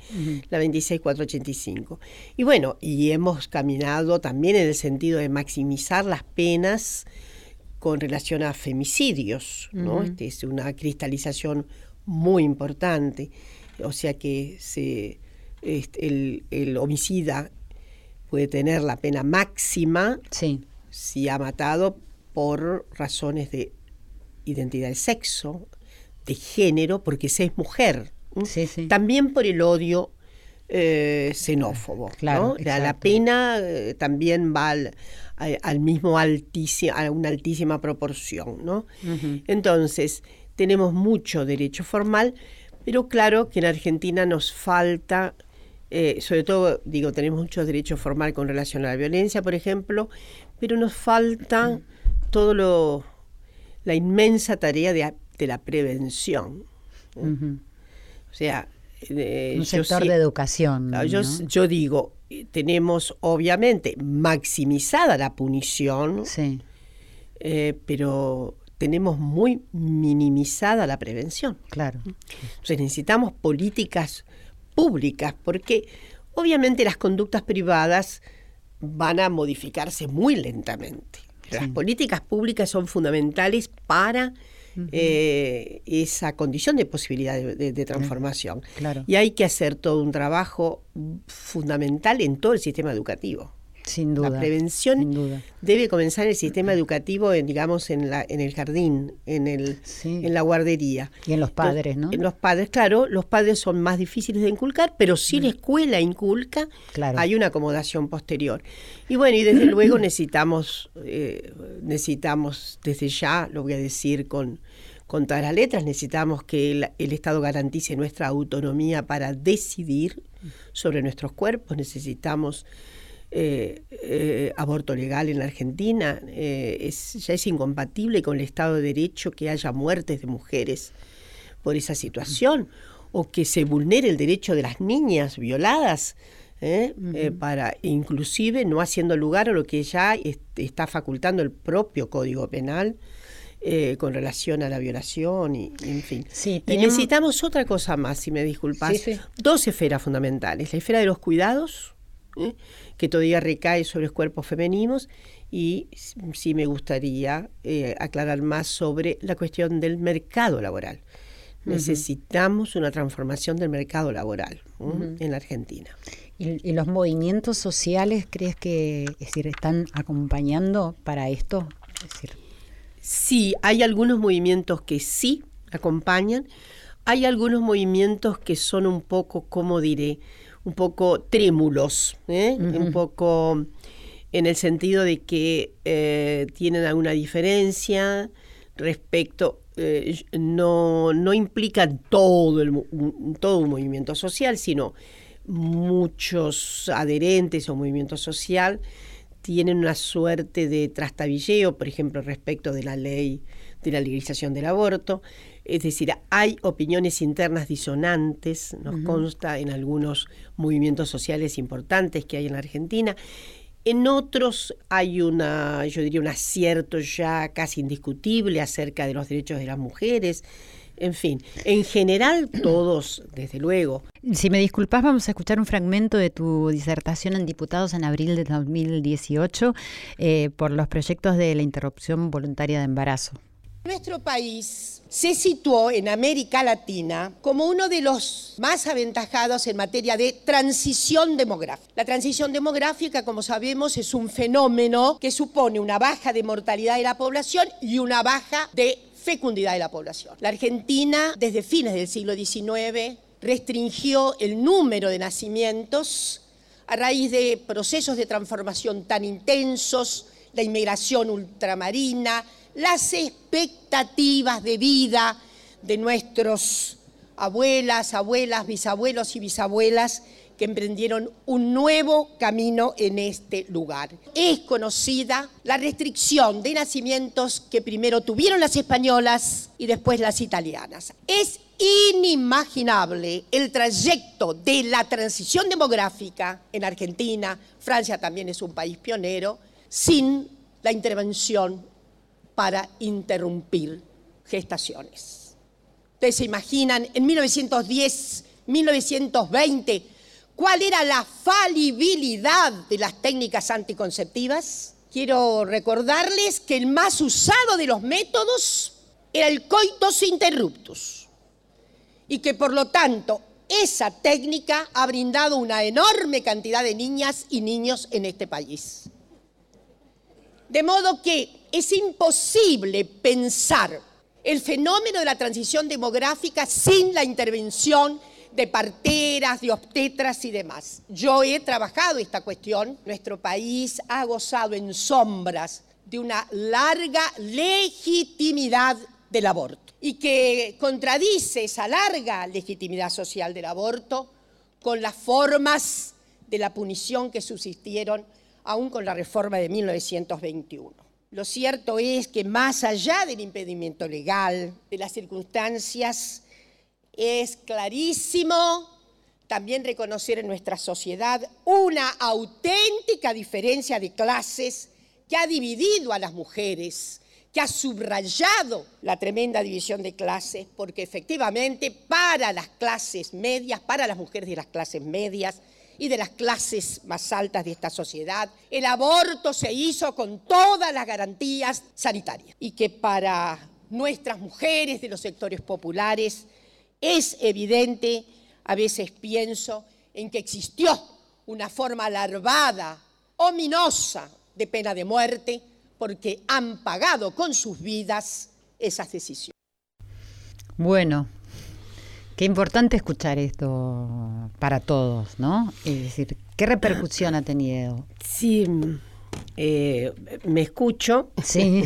la 26485. Y bueno, y hemos caminado también en el sentido de maximizar las penas con relación a femicidios, ¿no? Este es una cristalización muy importante, o sea que se, este, el, el homicida puede tener la pena máxima Sí. si ha matado por razones de identidad de sexo, de género, porque se es mujer. ¿m? Sí, sí. También por el odio eh, xenófobo. Claro, ¿no? La, pena eh, también va al, al- al mismo altísimo, a una altísima proporción. ¿no? Entonces, tenemos mucho derecho formal, pero claro que en Argentina nos falta, eh, sobre todo, digo, tenemos mucho derecho formal con relación a la violencia, por ejemplo, pero nos falta todo lo, la inmensa tarea de, de la prevención. O sea, eh, Un sector de educación. Ah, Yo, ¿no? yo digo, eh, tenemos obviamente maximizada la punición, Sí, eh, pero tenemos muy minimizada la prevención. claro. Entonces necesitamos políticas públicas porque obviamente las conductas privadas van a modificarse muy lentamente. Las políticas públicas son fundamentales para eh, esa condición de posibilidad de, de- de transformación. claro. Y hay que hacer todo un trabajo fundamental en todo el sistema educativo. Sin duda. La prevención Sin duda. debe comenzar en el sistema educativo, en, digamos, en, la, en el jardín, en, el, Sí. en la guardería. Y en los padres, ¿no? En los padres, claro, los padres son más difíciles de inculcar, pero si la escuela inculca. Claro. hay una acomodación posterior. Y bueno, y desde luego necesitamos, eh, necesitamos desde ya, lo voy a decir con, con todas las letras, necesitamos que el, el Estado garantice nuestra autonomía para decidir sobre nuestros cuerpos, necesitamos eh, eh, aborto legal en la Argentina, eh, es, ya es incompatible con el Estado de Derecho que haya muertes de mujeres por esa situación, o que se vulnere el derecho de las niñas violadas, ¿eh? Eh, para inclusive no haciendo lugar a lo que ya est- está facultando el propio Código Penal. eh, con relación a la violación y, y en fin. Sí, y necesitamos otra cosa más, si me disculpas. Sí, sí. Dos esferas fundamentales. La esfera de los cuidados, ¿eh? que todavía recae sobre los cuerpos femeninos, y sí me gustaría eh, aclarar más sobre la cuestión del mercado laboral. Necesitamos una transformación del mercado laboral en la Argentina. ¿Y, y los movimientos sociales crees que es decir, están acompañando para esto? Es decir, Sí, hay algunos movimientos que sí acompañan, hay algunos movimientos que son un poco, ¿cómo diré? Un poco trémulos, ¿eh? un poco en el sentido de que eh, tienen alguna diferencia respecto, eh, no, no implican todo, el, todo un movimiento social, sino muchos adherentes a un movimiento social tienen una suerte de trastabilleo, por ejemplo, respecto de la ley de la legalización del aborto. Es decir, hay opiniones internas disonantes, nos consta en algunos movimientos sociales importantes que hay en la Argentina. En otros hay una, yo diría, un acierto ya casi indiscutible acerca de los derechos de las mujeres. En fin, en general todos, desde luego, Si me disculpas, vamos a escuchar un fragmento de tu disertación en diputados en abril de 2018 eh, por los proyectos de la interrupción voluntaria de embarazo. Nuestro país se situó en América Latina como uno de los más aventajados en materia de transición demográfica. La transición demográfica, como sabemos, es un fenómeno que supone una baja de mortalidad de la población y una baja de fecundidad de la población. La Argentina, desde fines del siglo XIX, restringió el número de nacimientos a raíz de procesos de transformación tan intensos, la inmigración ultramarina, las expectativas de vida de nuestros abuelas, abuelas, bisabuelos y bisabuelas que emprendieron un nuevo camino en este lugar. Es conocida la restricción de nacimientos que primero tuvieron las españolas y después las italianas. Es inimaginable el trayecto de la transición demográfica en Argentina, Francia también es un país pionero, sin la intervención para interrumpir gestaciones. Ustedes se imaginan en 1910, 1920, cuál era la falibilidad de las técnicas anticonceptivas. Quiero recordarles que el más usado de los métodos era el coitus interruptus y que por lo tanto esa técnica ha brindado una enorme cantidad de niñas y niños en este país. De modo que es imposible pensar el fenómeno de la transición demográfica sin la intervención de parteras, de obstetras y demás. Yo he trabajado esta cuestión. Nuestro país ha gozado en sombras de una larga legitimidad del aborto y que contradice esa larga legitimidad social del aborto con las formas de la punición que subsistieron aún con la reforma de 1921. Lo cierto es que más allá del impedimento legal, de las circunstancias es clarísimo también reconocer en nuestra sociedad una auténtica diferencia de clases que ha dividido a las mujeres, que ha subrayado la tremenda división de clases, porque efectivamente para las clases medias, para las mujeres de las clases medias y de las clases más altas de esta sociedad, el aborto se hizo con todas las garantías sanitarias y que para nuestras mujeres de los sectores populares es evidente, a veces pienso, en que existió una forma larvada, ominosa de pena de muerte, porque han pagado con sus vidas esas decisiones. Bueno, qué importante escuchar esto para todos, ¿no? Es decir, ¿qué repercusión ha tenido? Sí, eh, me escucho. Sí.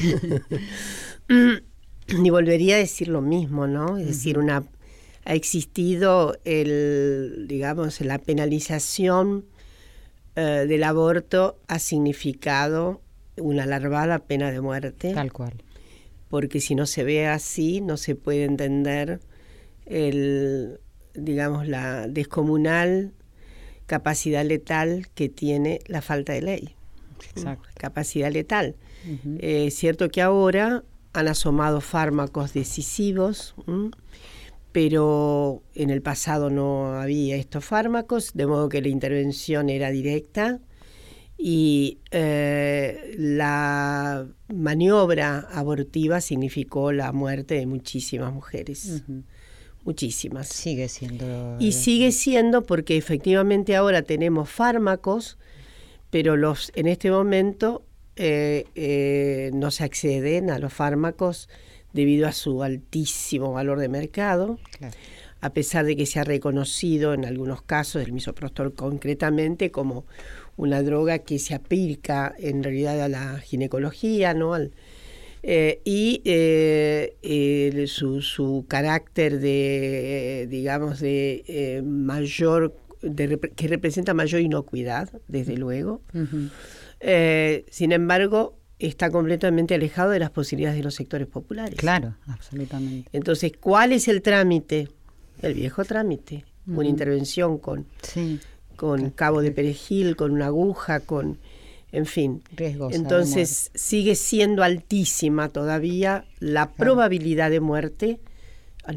y volvería a decir lo mismo, ¿no? Es decir, una ha existido el, digamos, la penalización eh, del aborto ha significado una larvada pena de muerte. Tal cual. Porque si no se ve así, no se puede entender el, digamos, la descomunal capacidad letal que tiene la falta de ley. Exacto. Capacidad letal. Es cierto que ahora han asomado fármacos decisivos pero en el pasado no había estos fármacos, de modo que la intervención era directa y eh, la maniobra abortiva significó la muerte de muchísimas mujeres. Muchísimas. Sigue siendo. Y sigue siendo porque efectivamente ahora tenemos fármacos, pero los en este momento eh, eh, no se acceden a los fármacos debido a su altísimo valor de mercado, a pesar de que se ha reconocido en algunos casos el misoprostol concretamente como una droga que se aplica en realidad a la ginecología, ¿no? Eh, y eh, su, carácter de, digamos, de eh, mayor, que representa mayor inocuidad, desde luego. sin embargo, está completamente alejado de las posibilidades de los sectores populares. Claro, absolutamente. Entonces, ¿cuál es el trámite? El viejo trámite, una intervención con, con cabo de perejil, con una aguja, con, en fin. Entonces, sigue siendo altísima todavía la probabilidad de muerte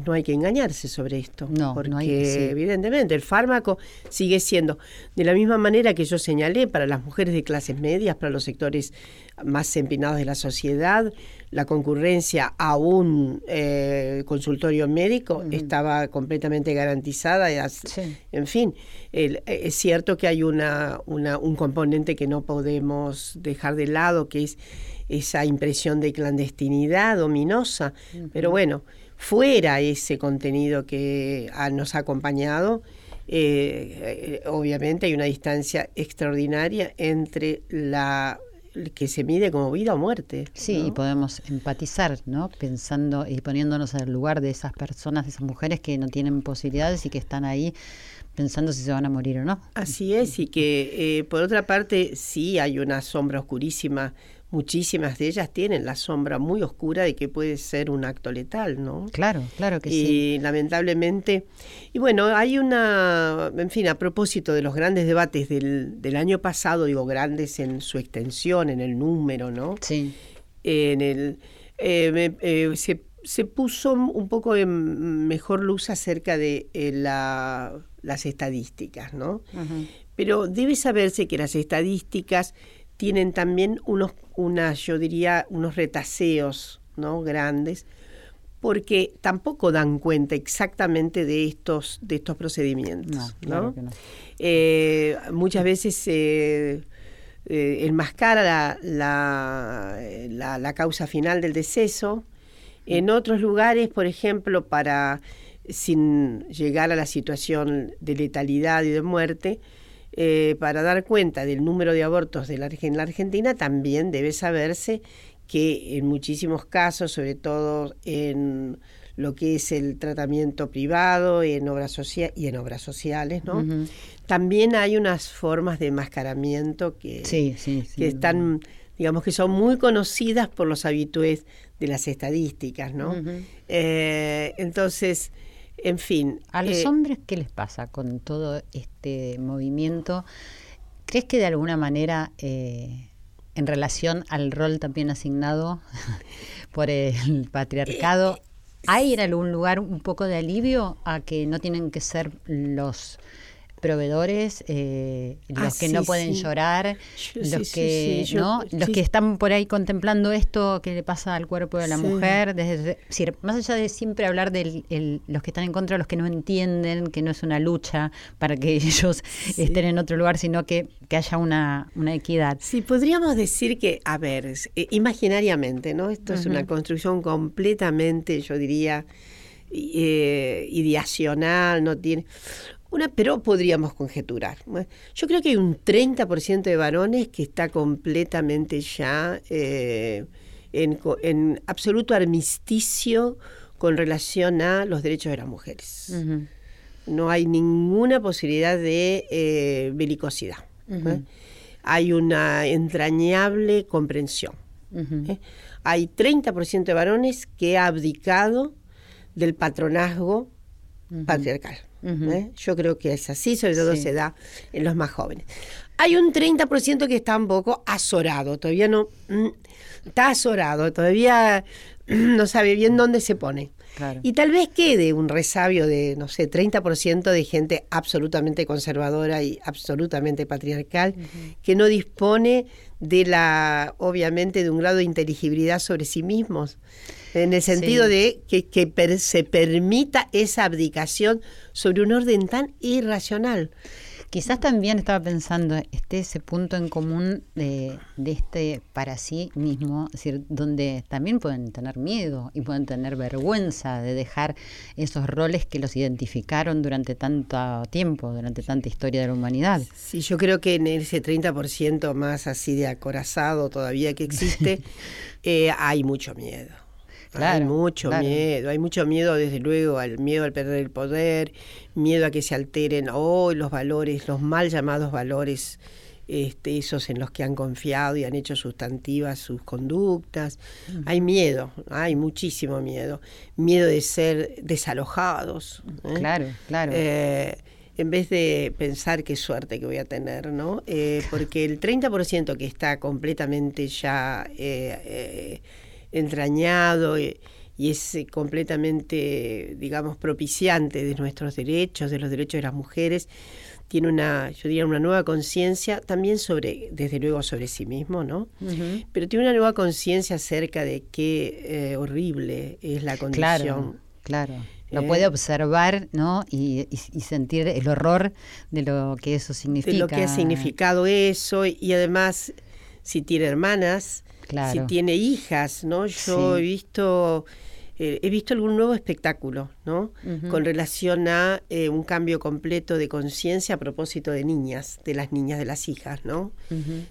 no hay que engañarse sobre esto. No, porque no hay que, evidentemente el fármaco sigue siendo, de la misma manera que yo señalé, para las mujeres de clases medias, para los sectores más empinados de la sociedad, la concurrencia a un eh, consultorio médico estaba completamente garantizada. En fin, es cierto que hay una, un componente que no podemos dejar de lado, que es esa impresión de clandestinidad ominosa, pero bueno, fuera ese contenido que nos ha acompañado, eh, eh, obviamente hay una distancia extraordinaria entre la que se mide como vida o muerte. Sí, y podemos empatizar, ¿no? Pensando y poniéndonos en el lugar de esas personas, de esas mujeres que no tienen posibilidades y que están ahí pensando si se van a morir o no. Así es, y que eh, por otra parte sí hay una sombra oscurísima muchísimas de ellas tienen la sombra muy oscura de que puede ser un acto letal, ¿no? Claro, claro que sí. Y lamentablemente, y bueno, hay una, en fin, a propósito de los grandes debates del, del año pasado, digo, grandes en su extensión, en el número, ¿no? Sí. En el, eh, eh, se, se, puso un poco en mejor luz acerca de eh, la, las estadísticas, ¿no? Pero debe saberse que las estadísticas tienen también unos, unas, yo diría, unos retaseos ¿no? grandes, porque tampoco dan cuenta exactamente de estos, de estos procedimientos. No, eh, muchas veces se eh, enmascara la, la, la, causa final del deceso. En otros lugares, por ejemplo, para sin llegar a la situación de letalidad y de muerte, eh, para dar cuenta del número de abortos de la, en la Argentina, también debe saberse que en muchísimos casos, sobre todo en lo que es el tratamiento privado en obras social y en obras sociales, ¿no? También hay unas formas de enmascaramiento que, que están, digamos que son muy conocidas por los habitués de las estadísticas, ¿no? Eh, entonces, en fin. ¿A los eh, hombres qué les pasa con todo este movimiento? ¿Crees que de alguna manera, eh, en relación al rol también asignado por el patriarcado, ¿hay en algún lugar un poco de alivio a que no tienen que ser los proveedores, eh, los Ah, que sí, no pueden sí. llorar, Yo- los sí, que yo- no, los que están por ahí contemplando esto que le pasa al cuerpo de la mujer, desde, decir, más allá de siempre hablar de los que están en contra, los que no entienden, que no es una lucha para que ellos estén en otro lugar, sino que, que haya una, una equidad. Sí, podríamos decir que, a ver, eh, imaginariamente, ¿no? Esto es una construcción completamente, yo diría, eh, ideacional, no tiene... Una, pero podríamos conjeturar. Yo creo que hay un 30% de varones que está completamente ya eh, en, absoluto armisticio con relación a los derechos de las mujeres. No hay ninguna posibilidad de eh, belicosidad. ¿eh? Hay una entrañable comprensión. Ujú. ¿eh? Hay 30% de varones que ha abdicado del patronazgo patriarcal. ¿Eh? Yo creo que es así, sobre todo Sí. se da en los más jóvenes. Hay un 30% que está un poco azorado, todavía no mm, está azorado, todavía mm, no sabe bien dónde se pone. Claro. Y tal vez quede un resabio de, no sé, 30% de gente absolutamente conservadora y absolutamente patriarcal, que no dispone de la, obviamente, de un grado de inteligibilidad sobre sí mismos. En el sentido Sí. de que, que per- se permita esa abdicación sobre un orden tan irracional. Quizás también estaba pensando, este ese punto en común de, de este para sí mismo, es decir, donde también pueden tener miedo y pueden tener vergüenza de dejar esos roles que los identificaron durante tanto tiempo, durante tanta historia de la humanidad. Sí, yo creo que en ese 30% más así de acorazado todavía que existe, eh, hay mucho miedo. Hay mucho claro. miedo, hay mucho miedo desde luego al miedo al perder el poder, miedo a que se alteren hoy los valores, los mal llamados valores, este, esos en los que han confiado y han hecho sustantivas sus conductas. Hay miedo, hay muchísimo miedo, miedo de ser desalojados. ¿eh? Claro, claro. Eh, en vez de pensar qué suerte que voy a tener, ¿no? Eh, porque el 30% que está completamente ya eh, entrañado eh, y es eh, completamente, digamos, propiciante de nuestros derechos, de los derechos de las mujeres, tiene una, yo diría, una nueva conciencia también sobre, desde luego, sobre sí mismo, ¿no? Pero tiene una nueva conciencia acerca de qué eh, horrible es la condición. Claro, claro. Lo Eh. puede observar, ¿no? Y, y- y sentir el horror de lo que eso significa. de lo que ha significado eso y además si tiene hermanas, Claro. si tiene hijas, ¿no? Yo Sí. he visto eh, he visto algún nuevo espectáculo, ¿no? Con relación a eh, un cambio completo de conciencia a propósito de niñas, de las niñas, de las hijas, ¿no?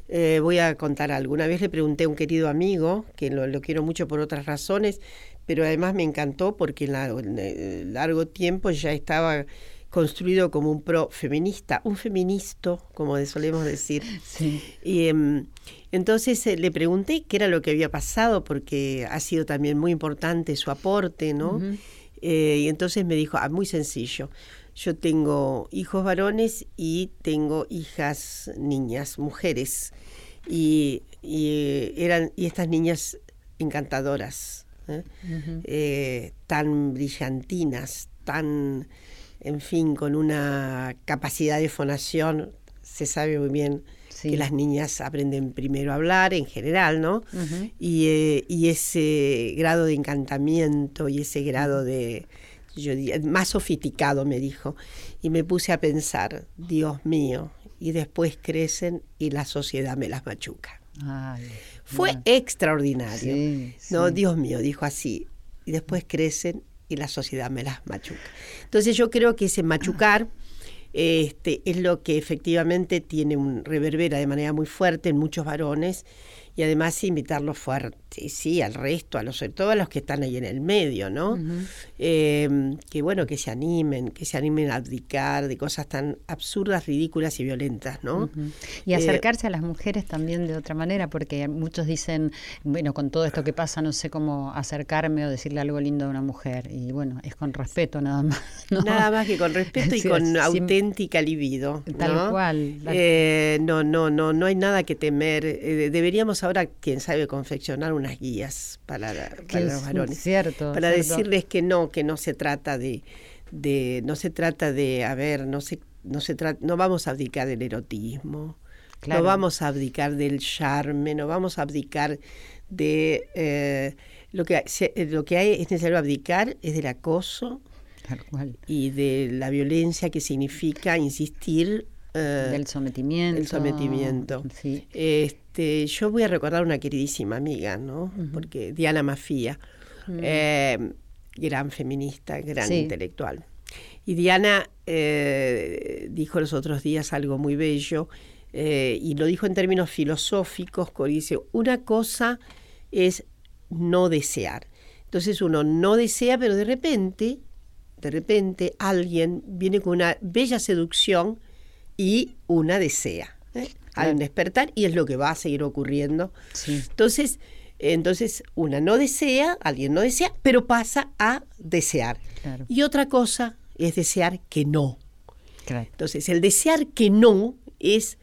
Eh, voy a contar algo. Una vez le pregunté a un querido amigo, que lo, lo quiero mucho por otras razones, pero además me encantó porque en, la- en largo tiempo ya estaba construido como un pro feminista, un feministo, como solemos decir. Sí. Y em, entonces eh, le pregunté qué era lo que había pasado, porque ha sido también muy importante su aporte, ¿no? Eh, y entonces me dijo, ah, muy sencillo, yo tengo hijos varones y tengo hijas niñas, mujeres. Y, y, eh, eran, y estas niñas encantadoras, tan brillantinas, tan, en fin, con una capacidad de fonación, se sabe muy bien Sí. que las niñas aprenden primero a hablar en general, ¿no? Y, eh, y ese grado de encantamiento y ese grado de, yo diría, más sofisticado, me dijo. Y me puse a pensar, Dios mío, y después crecen y la sociedad me las machuca. Ay, Fue bueno. extraordinario. Sí, No, sí. Dios mío, dijo así. Y después crecen y la sociedad me las machuca. Entonces yo creo que ese machucar este, es lo que efectivamente tiene un reverbera de manera muy fuerte en muchos varones y además invitarlos fuerte, sí, al resto, a los, sobre todo a los que están ahí en el medio, ¿no? Eh, que bueno, que se animen, que se animen a abdicar de cosas tan absurdas, ridículas y violentas, ¿no? Y Eh, acercarse a las mujeres también de otra manera, porque muchos dicen, bueno, con todo esto que pasa, no sé cómo acercarme o decirle algo lindo a una mujer. Y bueno, es con respeto nada más. ¿no? Nada más que con respeto y Sí, con auténtica libido. Tal ¿no? cual, tal- Eh, no, no, no, no hay nada que temer. Eh, ahora, quién sabe, confeccionar unas guías para, la- para los varones. cierto, para cierto. decirles que no, que no se trata de, de no se trata de, a ver, no se, no se trata, no vamos a abdicar del erotismo. Claro. No vamos a abdicar del charme, no vamos a abdicar de eh, lo que se- lo que hay, es necesario abdicar es del acoso, Tal cual. y de la violencia que significa insistir eh, Del sometimiento. el sometimiento. Sí. Este, yo voy a recordar una queridísima amiga, ¿no? Porque Diana Mafía, eh, gran feminista, gran Sí. intelectual. Y Diana eh, dijo los otros días algo muy bello, eh, y lo dijo en términos filosóficos, que dice, una cosa es no desear. Entonces uno no desea, pero de repente, de repente alguien viene con una bella seducción y una desea. ¿eh? Hay un despertar y es lo que va a seguir ocurriendo. Sí. Entonces, entonces una no desea, alguien no desea, pero pasa a desear. Claro. Y otra cosa es desear que no. Claro. Entonces, el desear que no es,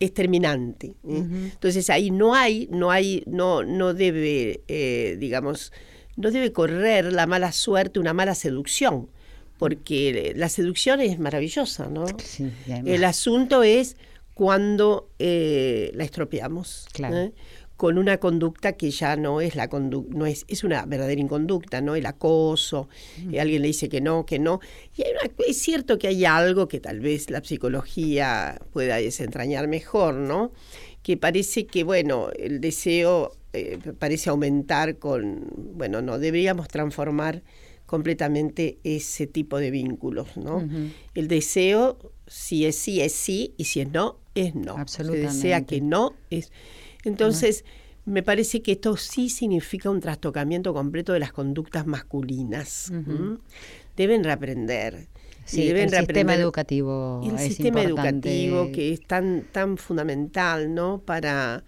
es terminante. ¿eh? Entonces ahí no hay, no hay, no, no debe, eh, digamos, no debe correr la mala suerte, una mala seducción, porque la seducción es maravillosa, ¿no? Sí, El asunto es cuando eh, la estropeamos. Claro. ¿eh? con una conducta que ya no es la conducta, no es, es una verdadera inconducta, ¿no? El acoso, eh, alguien le dice que no, que no. Y hay una- es cierto que hay algo que tal vez la psicología pueda desentrañar mejor, ¿no? Que parece que, bueno, el deseo eh, parece aumentar con, bueno, no, deberíamos transformar completamente ese tipo de vínculos, ¿no? El deseo, si es sí, es sí, y si es no, es no. Se desea Absolutamente. que no es. Entonces, me parece que esto sí significa un trastocamiento completo de las conductas masculinas. Deben reaprender. Sí, deben el sistema educativo el es sistema importante. educativo que es tan tan fundamental no para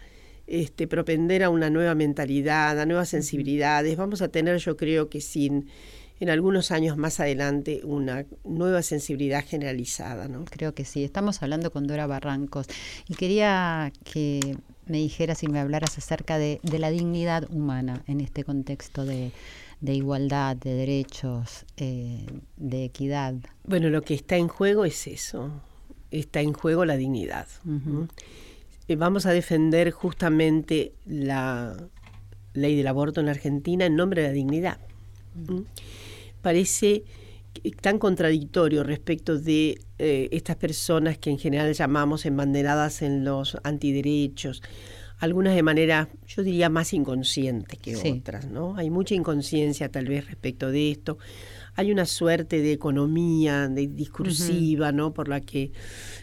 este propender a una nueva mentalidad a nuevas sensibilidades vamos a tener yo creo que sin en algunos años más adelante una nueva sensibilidad generalizada no Creo que sí. Estamos hablando con Dora Barrancos y quería que me dijeras y me hablaras acerca de, de la dignidad humana en este contexto de, de igualdad, de derechos, eh, de equidad. Bueno, lo que está en juego es eso. Está en juego la dignidad. Eh, Vamos a defender justamente la ley del aborto en la Argentina en nombre de la dignidad. Parece tan contradictorio respecto de eh, estas personas que en general llamamos embanderadas en los antiderechos, algunas de manera, yo diría, más inconsciente que Sí. otras, ¿no? Hay mucha inconsciencia tal vez respecto de esto. Hay una suerte de economía de discursiva, ¿no? Por la que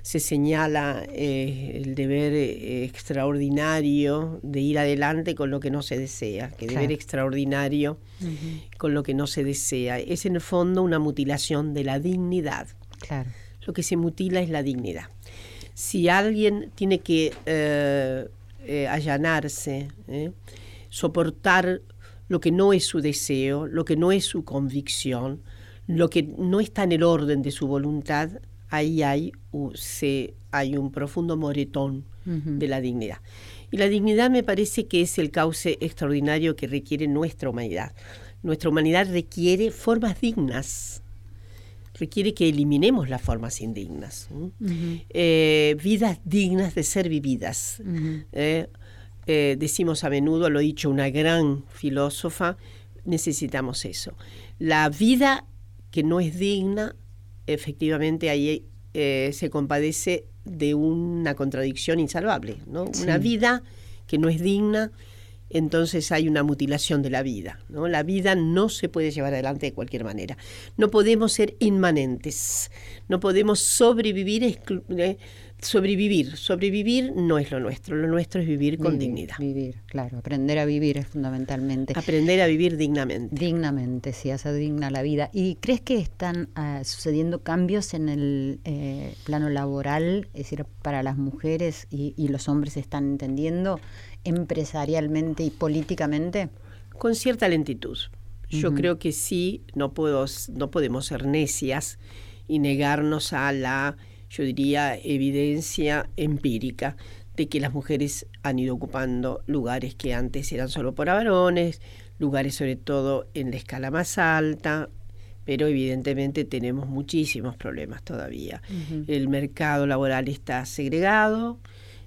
se señala eh, el deber eh, extraordinario de ir adelante con lo que no se desea, que deber extraordinario con lo que no se desea. Es en el fondo una mutilación de la dignidad. Claro. Lo que se mutila es la dignidad. Si alguien tiene que eh, allanarse, soportar lo que no es su deseo, lo que no es su convicción, lo que no está en el orden de su voluntad, ahí hay, u- se, hay un profundo moretón de la dignidad. Y la dignidad me parece que es el cauce extraordinario que requiere nuestra humanidad. Nuestra humanidad requiere formas dignas, requiere que eliminemos las formas indignas. Eh, vidas dignas de ser vividas. Eh, eh, decimos a menudo, lo ha dicho una gran filósofa, necesitamos eso. La vida que no es digna, efectivamente ahí eh, se compadece de una contradicción insalvable. ¿no? Una vida que no es digna entonces hay una mutilación de la vida. ¿no? La vida no se puede llevar adelante de cualquier manera. No podemos ser inmanentes, no podemos sobrevivir eh, sobrevivir. Sobrevivir no es lo nuestro, lo nuestro es vivir con dignidad. Vivir, claro, aprender a vivir es fundamentalmente. Aprender a vivir dignamente. Dignamente, sí, hacer digna la vida. ¿Y crees que están ah, sucediendo cambios en el eh, plano laboral, es decir, para las mujeres y, los hombres están entendiendo empresarialmente y políticamente? Con cierta lentitud. Yo creo que sí, no, puedo, no podemos ser necias y negarnos a la yo diría, evidencia empírica de que las mujeres han ido ocupando lugares que antes eran solo para varones, lugares sobre todo en la escala más alta, pero evidentemente tenemos muchísimos problemas todavía. El mercado laboral está segregado,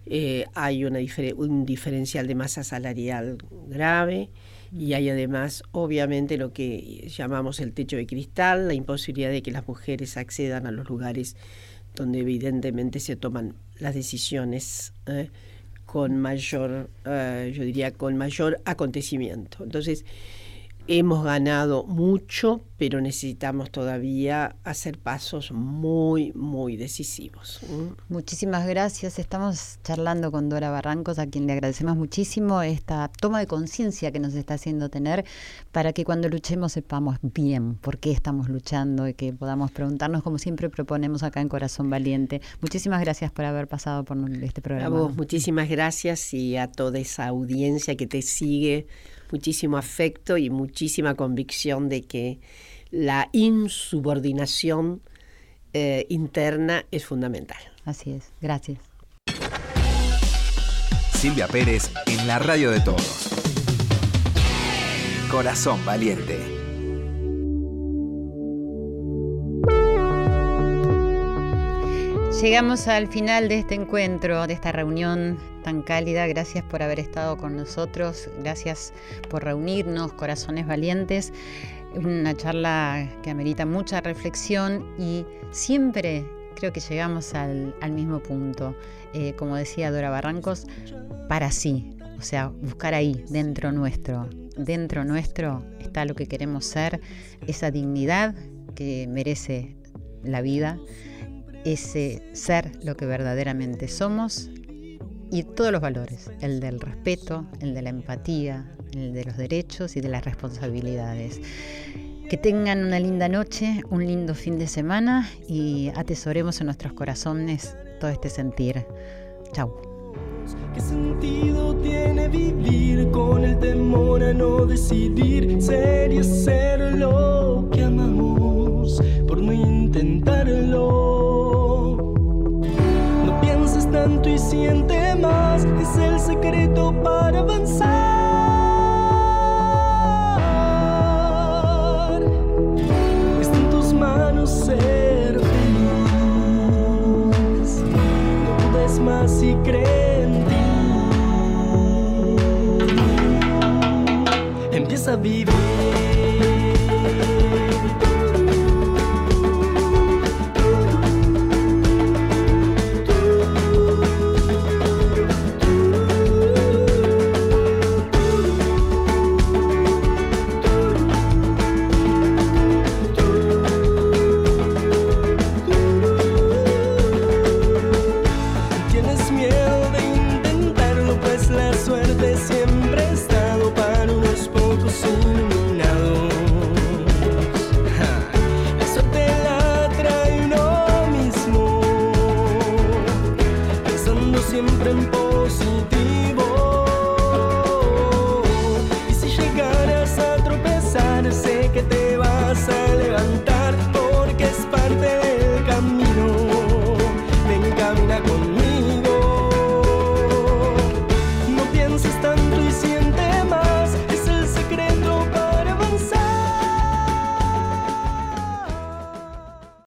eh, hay una un diferencial de masa salarial grave y hay además obviamente lo que llamamos el techo de cristal, la imposibilidad de que las mujeres accedan a los lugares donde evidentemente se toman las decisiones ¿eh? con mayor, eh, yo diría, con mayor acontecimiento. Entonces, Hemos ganado mucho, pero necesitamos todavía hacer pasos muy, muy decisivos. Muchísimas gracias. Estamos charlando con Dora Barrancos, a quien le agradecemos muchísimo esta toma de conciencia que nos está haciendo tener para que cuando luchemos sepamos bien por qué estamos luchando y que podamos preguntarnos, como siempre proponemos acá en Corazón Valiente. Muchísimas gracias por haber pasado por este programa. A vos, muchísimas gracias y a toda esa audiencia que te sigue muchísimo afecto y muchísima convicción de que la insubordinación eh, interna es fundamental. Así es, gracias. Silvia Pérez en la radio de todos. Corazón valiente. Llegamos al final de este encuentro, de esta reunión tan cálida. Gracias por haber estado con nosotros, gracias por reunirnos, corazones valientes. Una charla que amerita mucha reflexión y siempre creo que llegamos al, mismo punto. Eh, como decía Dora Barrancos, para sí, o sea, buscar ahí, dentro nuestro. Dentro nuestro está lo que queremos ser, esa dignidad que merece la vida ese ser lo que verdaderamente somos y todos los valores, el del respeto, el de la empatía, el de los derechos y de las responsabilidades. Que tengan una linda noche, un lindo fin de semana y atesoremos en nuestros corazones todo este sentir. Chau. ¿Qué sentido tiene vivir con el temor a no decidir lo que amamos es el secreto para avanzar. Está en tus manos ser feliz, no dudes más y cree en ti. Empieza a vivir.